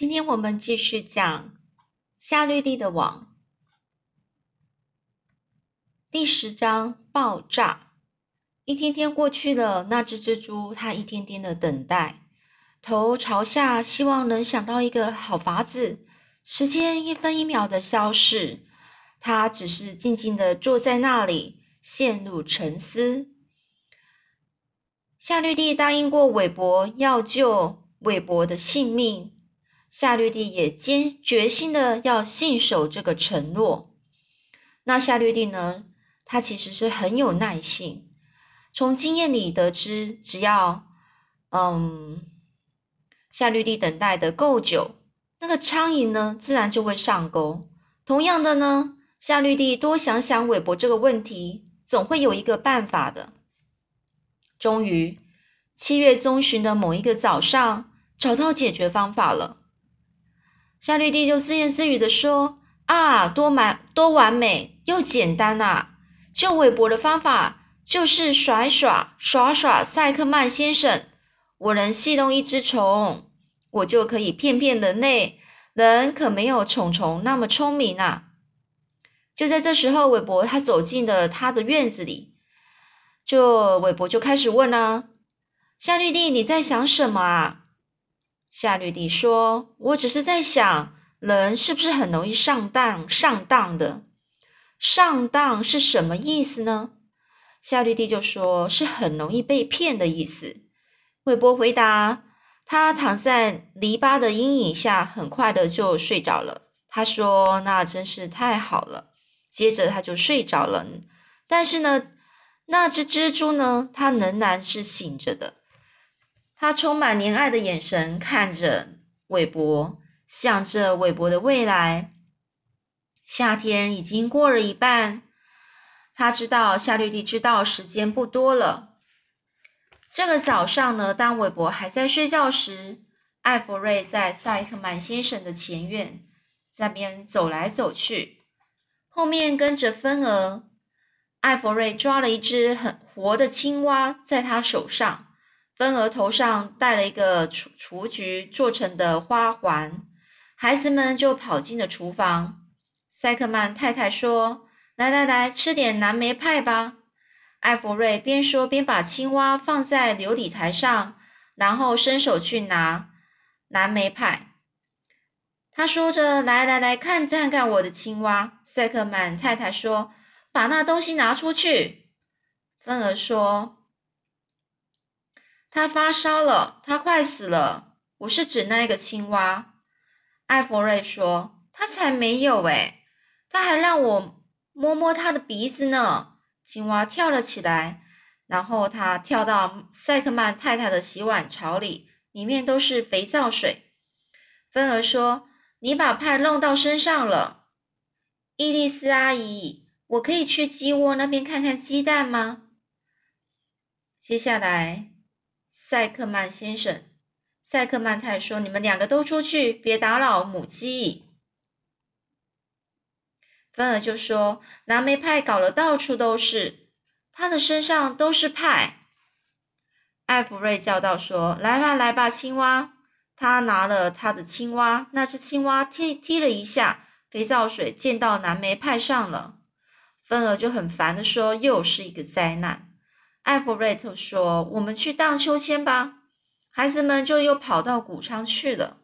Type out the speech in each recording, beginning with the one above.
今天我们继续讲夏绿蒂的网第十章爆炸。一天天过去了，那只蜘蛛它一天天的等待，头朝下，希望能想到一个好法子。时间一分一秒的消逝，它只是静静的坐在那里，陷入沉思。夏绿蒂答应过韦伯要救韦伯的性命。夏绿蒂也坚决心的要信守这个承诺。那夏绿蒂呢？她其实是很有耐性。从经验里得知，只要嗯，夏绿蒂等待的够久，那个苍蝇呢，自然就会上钩。同样的呢，夏绿蒂多想想韦伯这个问题，总会有一个办法的。终于，七月中旬的某一个早上，找到解决方法了。夏绿蒂就自言自语的说：“啊，多完多完美又简单啊！救韦伯的方法就是甩耍耍耍赛克曼先生。我能戏弄一只虫，我就可以骗骗人类。人可没有虫虫那么聪明啊！”就在这时候，韦伯他走进了他的院子里，就韦伯就开始问了：“夏绿蒂，你在想什么啊？”夏绿蒂说：“我只是在想，人是不是很容易上当？上当的，上当是什么意思呢？”夏绿蒂就说：“是很容易被骗的意思。”韦伯回答：“他躺在篱笆的阴影下，很快的就睡着了。”他说：“那真是太好了。”接着他就睡着了。但是呢，那只蜘蛛呢？它仍然是醒着的。他充满怜爱的眼神看着韦伯，想着韦伯的未来。夏天已经过了一半，他知道夏绿蒂知道时间不多了。这个早上呢，当韦伯还在睡觉时，艾弗瑞在塞克曼先生的前院那边走来走去，后面跟着芬儿。艾弗瑞抓了一只很活的青蛙在他手上。芬儿头上戴了一个雏雏菊做成的花环，孩子们就跑进了厨房。塞克曼太太说：“来来来，吃点蓝莓派吧。”艾弗瑞边说边把青蛙放在琉璃台上，然后伸手去拿蓝莓派。他说着：“来来来，看看看我的青蛙。”塞克曼太太说：“把那东西拿出去。”芬儿说。他发烧了，他快死了。我是指那个青蛙。艾弗瑞说：“他才没有诶，他还让我摸摸他的鼻子呢。”青蛙跳了起来，然后他跳到塞克曼太太的洗碗槽里，里面都是肥皂水。芬儿说：“你把派弄到身上了。”伊丽丝阿姨，我可以去鸡窝那边看看鸡蛋吗？接下来。塞克曼先生，塞克曼太说：“你们两个都出去，别打扰母鸡。”芬儿就说：“蓝莓派搞得到处都是，他的身上都是派。”艾弗瑞叫道：“说来吧，来吧，青蛙。”他拿了他的青蛙，那只青蛙踢踢了一下，肥皂水溅到蓝莓派上了。芬儿就很烦的说：“又是一个灾难。”艾弗瑞特说：“我们去荡秋千吧。”孩子们就又跑到谷仓去了。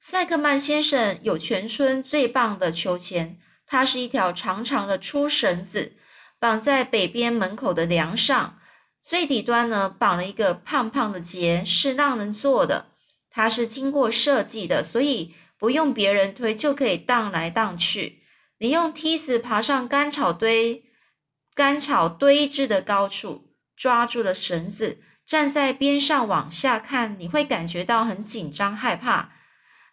塞克曼先生有全村最棒的秋千，它是一条长长的粗绳子，绑在北边门口的梁上，最底端呢绑了一个胖胖的结，是让人坐的。它是经过设计的，所以不用别人推就可以荡来荡去。你用梯子爬上干草堆，干草堆置的高处。抓住了绳子，站在边上往下看，你会感觉到很紧张害怕。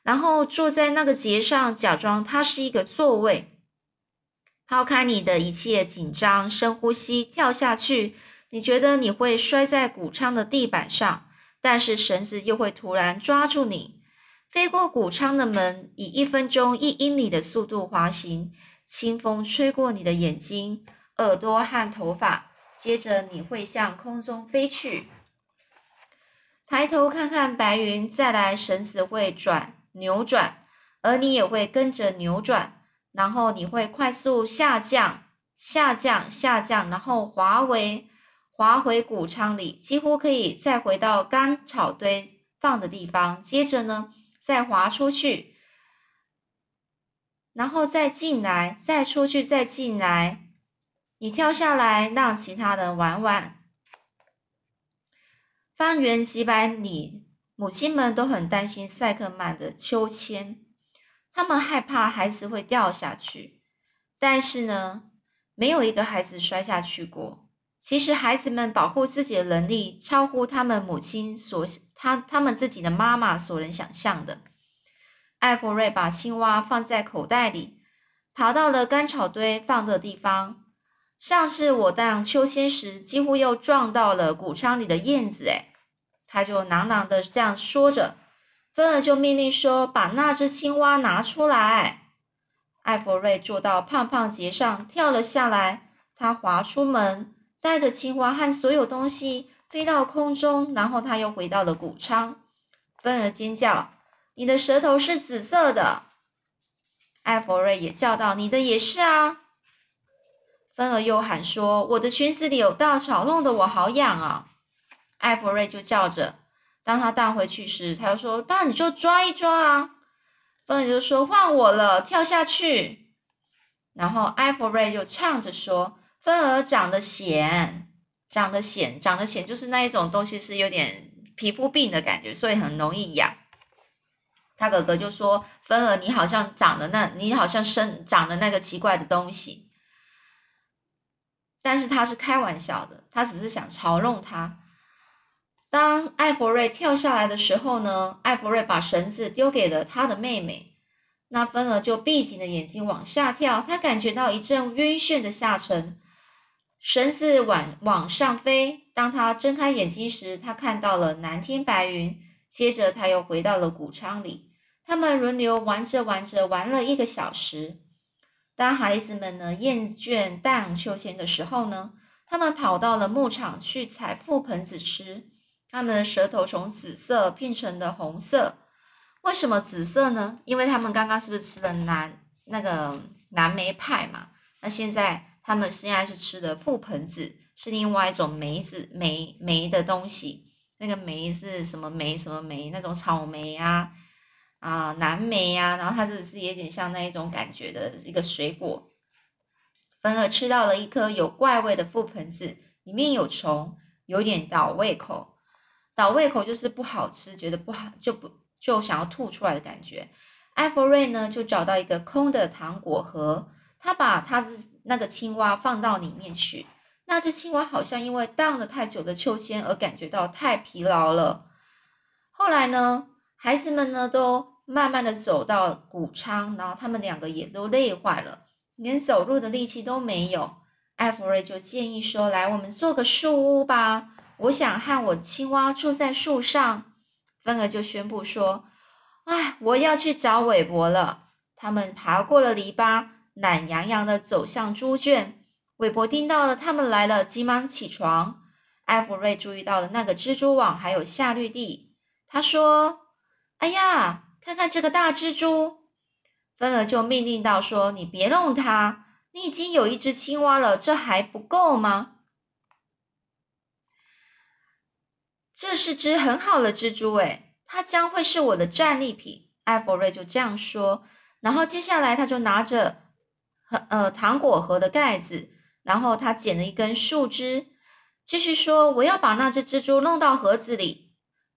然后坐在那个节上，假装它是一个座位，抛开你的一切紧张，深呼吸，跳下去。你觉得你会摔在谷仓的地板上，但是绳子又会突然抓住你，飞过谷仓的门，以一分钟一英里的速度滑行。清风吹过你的眼睛、耳朵和头发。接着你会向空中飞去，抬头看看白云，再来绳子会转扭转，而你也会跟着扭转，然后你会快速下降、下降、下降，然后滑回滑回谷仓里，几乎可以再回到干草堆放的地方。接着呢，再滑出去，然后再进来，再出去，再进来。你跳下来，让其他人玩玩。方圆几百里，母亲们都很担心赛克曼的秋千，他们害怕孩子会掉下去。但是呢，没有一个孩子摔下去过。其实，孩子们保护自己的能力超乎他们母亲所他他们自己的妈妈所能想象的。艾弗瑞把青蛙放在口袋里，爬到了干草堆放的地方。上次我荡秋千时，几乎又撞到了谷仓里的燕子。哎，他就囔囔的这样说着。芬儿就命令说：“把那只青蛙拿出来。”艾弗瑞坐到胖胖节上，跳了下来。他滑出门，带着青蛙和所有东西飞到空中，然后他又回到了谷仓。芬儿尖叫：“你的舌头是紫色的！”艾弗瑞也叫道：“你的也是啊！”又喊说：“我的裙子里有稻草，弄得我好痒啊！”艾弗瑞就叫着。当他荡回去时，他又说：“那你就抓一抓啊！”芬儿就说：“换我了，跳下去。”然后艾弗瑞就唱着说：“芬儿长得显，长得显，长得显，就是那一种东西是有点皮肤病的感觉，所以很容易痒。”他哥哥就说：“芬儿，你好像长的那，你好像生长的那个奇怪的东西。”但是他是开玩笑的，他只是想嘲弄他。当艾弗瑞跳下来的时候呢，艾弗瑞把绳子丢给了他的妹妹，那芬儿就闭紧了眼睛往下跳。他感觉到一阵晕眩的下沉，绳子往往上飞。当他睁开眼睛时，他看到了蓝天白云。接着他又回到了谷仓里，他们轮流玩着玩着，玩了一个小时。当孩子们呢厌倦荡秋千的时候呢，他们跑到了牧场去采覆盆子吃。他们的舌头从紫色变成了红色。为什么紫色呢？因为他们刚刚是不是吃了蓝那个蓝莓派嘛？那现在他们现在是吃的覆盆子，是另外一种梅子梅梅的东西。那个梅是什么梅？什么梅？那种草莓啊。啊，蓝莓呀，然后它只是有点像那一种感觉的一个水果。芬儿吃到了一颗有怪味的覆盆子，里面有虫，有点倒胃口。倒胃口就是不好吃，觉得不好就不就想要吐出来的感觉。艾弗瑞呢，就找到一个空的糖果盒，他把他的那个青蛙放到里面去。那只青蛙好像因为荡了太久的秋千而感觉到太疲劳了。后来呢，孩子们呢都。慢慢的走到谷仓，然后他们两个也都累坏了，连走路的力气都没有。艾弗瑞就建议说：“来，我们做个树屋吧，我想和我青蛙住在树上。”芬儿就宣布说：“哎，我要去找韦伯了。”他们爬过了篱笆，懒洋洋的走向猪圈。韦伯听到了他们来了，急忙起床。艾弗瑞注意到了那个蜘蛛网，还有夏绿蒂。他说：“哎呀！”看看这个大蜘蛛，芬儿就命令道：“说你别弄它，你已经有一只青蛙了，这还不够吗？这是只很好的蜘蛛，诶，它将会是我的战利品。”艾弗瑞就这样说。然后接下来，他就拿着和呃糖果盒的盖子，然后他捡了一根树枝，继续说：“我要把那只蜘蛛弄到盒子里。”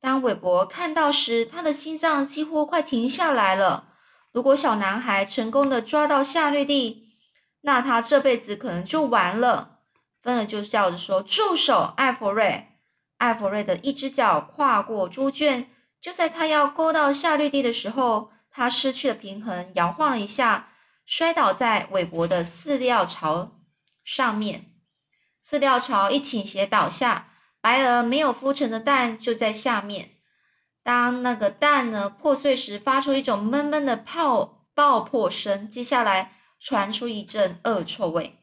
当韦伯看到时，他的心脏几乎快停下来了。如果小男孩成功的抓到夏绿蒂，那他这辈子可能就完了。芬儿就笑着说：“住手，艾弗瑞！”艾弗瑞的一只脚跨过猪圈，就在他要勾到夏绿蒂的时候，他失去了平衡，摇晃了一下，摔倒在韦伯的饲料槽上面。饲料槽一倾斜倒下。白鹅没有孵成的蛋就在下面。当那个蛋呢破碎时，发出一种闷闷的泡爆破声。接下来传出一阵恶臭味，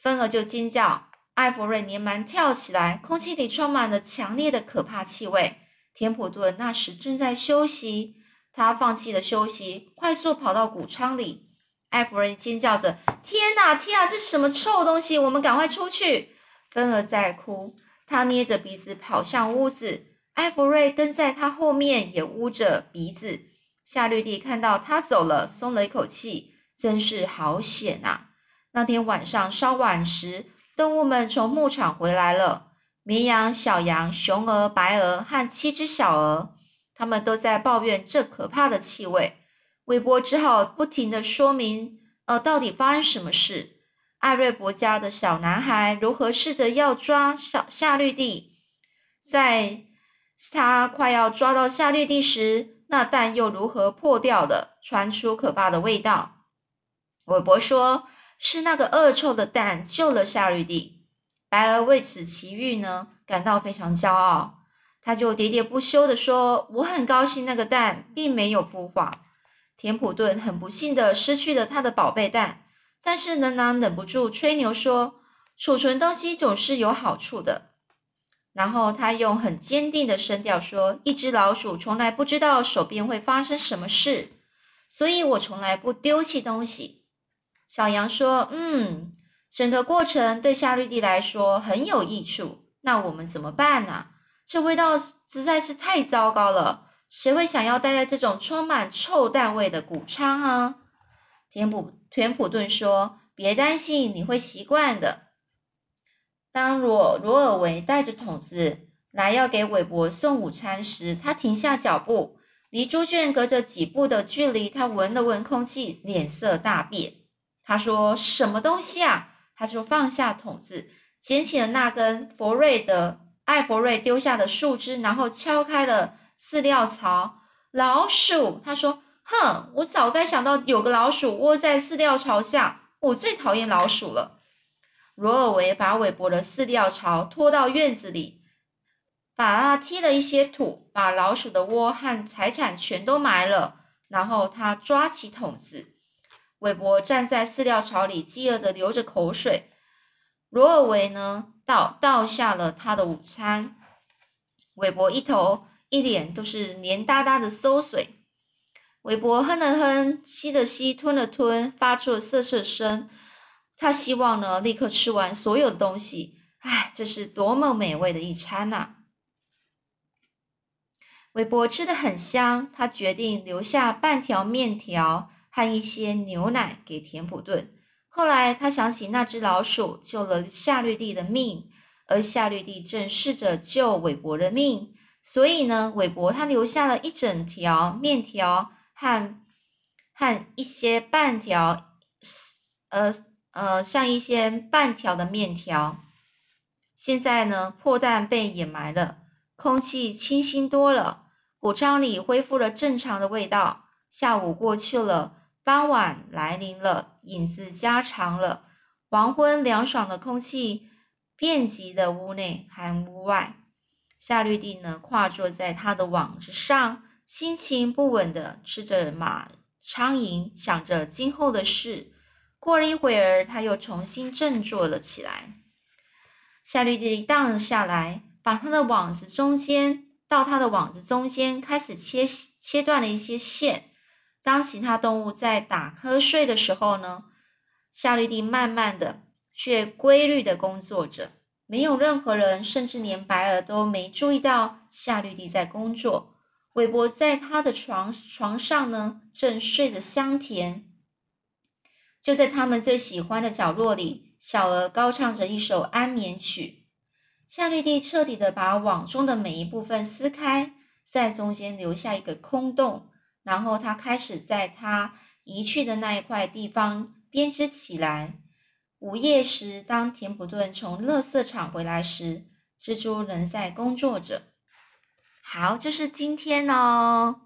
芬儿就尖叫。艾弗瑞连忙跳起来，空气里充满了强烈的可怕气味。田普顿那时正在休息，他放弃了休息，快速跑到谷仓里。艾弗瑞尖叫着：“天哪，天啊，这什么臭东西！我们赶快出去！”芬儿在哭，他捏着鼻子跑向屋子。艾弗瑞跟在他后面，也捂着鼻子。夏绿蒂看到他走了，松了一口气，真是好险啊！那天晚上稍晚时，动物们从牧场回来了，绵羊、小羊、雄鹅、白鹅和七只小鹅，他们都在抱怨这可怕的气味。韦伯只好不停的说明，呃，到底发生什么事？艾瑞伯家的小男孩如何试着要抓小夏绿蒂，在他快要抓到夏绿蒂时，那蛋又如何破掉的，传出可怕的味道？韦伯说。是那个恶臭的蛋救了夏绿蒂，白鹅为此奇遇呢感到非常骄傲，他就喋喋不休地说：“我很高兴那个蛋并没有孵化。”田普顿很不幸的失去了他的宝贝蛋，但是仍然忍不住吹牛说：“储存东西总是有好处的。”然后他用很坚定的声调说：“一只老鼠从来不知道手边会发生什么事，所以我从来不丢弃东西。”小羊说：“嗯，整个过程对夏绿蒂来说很有益处。那我们怎么办呢？这味道实在是太糟糕了。谁会想要待在这种充满臭蛋味的谷仓啊？”田普田普顿说：“别担心，你会习惯的。”当罗罗尔维带着桶子来要给韦伯送午餐时，他停下脚步，离猪圈隔着几步的距离。他闻了闻空气，脸色大变。他说：“什么东西啊？”他就放下桶子，捡起了那根佛瑞的艾佛瑞丢下的树枝，然后敲开了饲料槽。老鼠，他说：“哼，我早该想到有个老鼠窝在饲料槽下。我最讨厌老鼠了。”罗尔维把韦伯的饲料槽拖到院子里，把它踢了一些土，把老鼠的窝和财产全都埋了。然后他抓起桶子。韦伯站在饲料槽里，饥饿的流着口水。罗尔维呢，倒倒下了他的午餐。韦伯一头一脸都是黏哒哒的馊水。韦伯哼了哼，吸了吸，吞了吞，发出了瑟瑟声。他希望呢，立刻吃完所有的东西。唉，这是多么美味的一餐呐！韦伯吃的很香，他决定留下半条面条。和一些牛奶给田普顿。后来他想起那只老鼠救了夏绿蒂的命，而夏绿蒂正试着救韦伯的命，所以呢，韦伯他留下了一整条面条和和一些半条，呃呃，像一些半条的面条。现在呢，破蛋被掩埋了，空气清新多了，谷仓里恢复了正常的味道。下午过去了。傍晚来临了，影子加长了。黄昏凉爽的空气遍及了屋内和屋外。夏绿蒂呢，跨坐在他的网子上，心情不稳的吃着马苍蝇，想着今后的事。过了一会儿，他又重新振作了起来。夏绿蒂荡了下来，把他的网子中间到他的网子中间开始切切断了一些线。当其他动物在打瞌睡的时候呢，夏绿蒂慢慢的却规律的工作着，没有任何人，甚至连白鹅都没注意到夏绿蒂在工作。韦伯在他的床床上呢，正睡得香甜。就在他们最喜欢的角落里，小鹅高唱着一首安眠曲。夏绿蒂彻底的把网中的每一部分撕开，在中间留下一个空洞。然后他开始在他移去的那一块地方编织起来。午夜时，当田普顿从垃圾场回来时，蜘蛛仍在工作着。好，就是今天哦。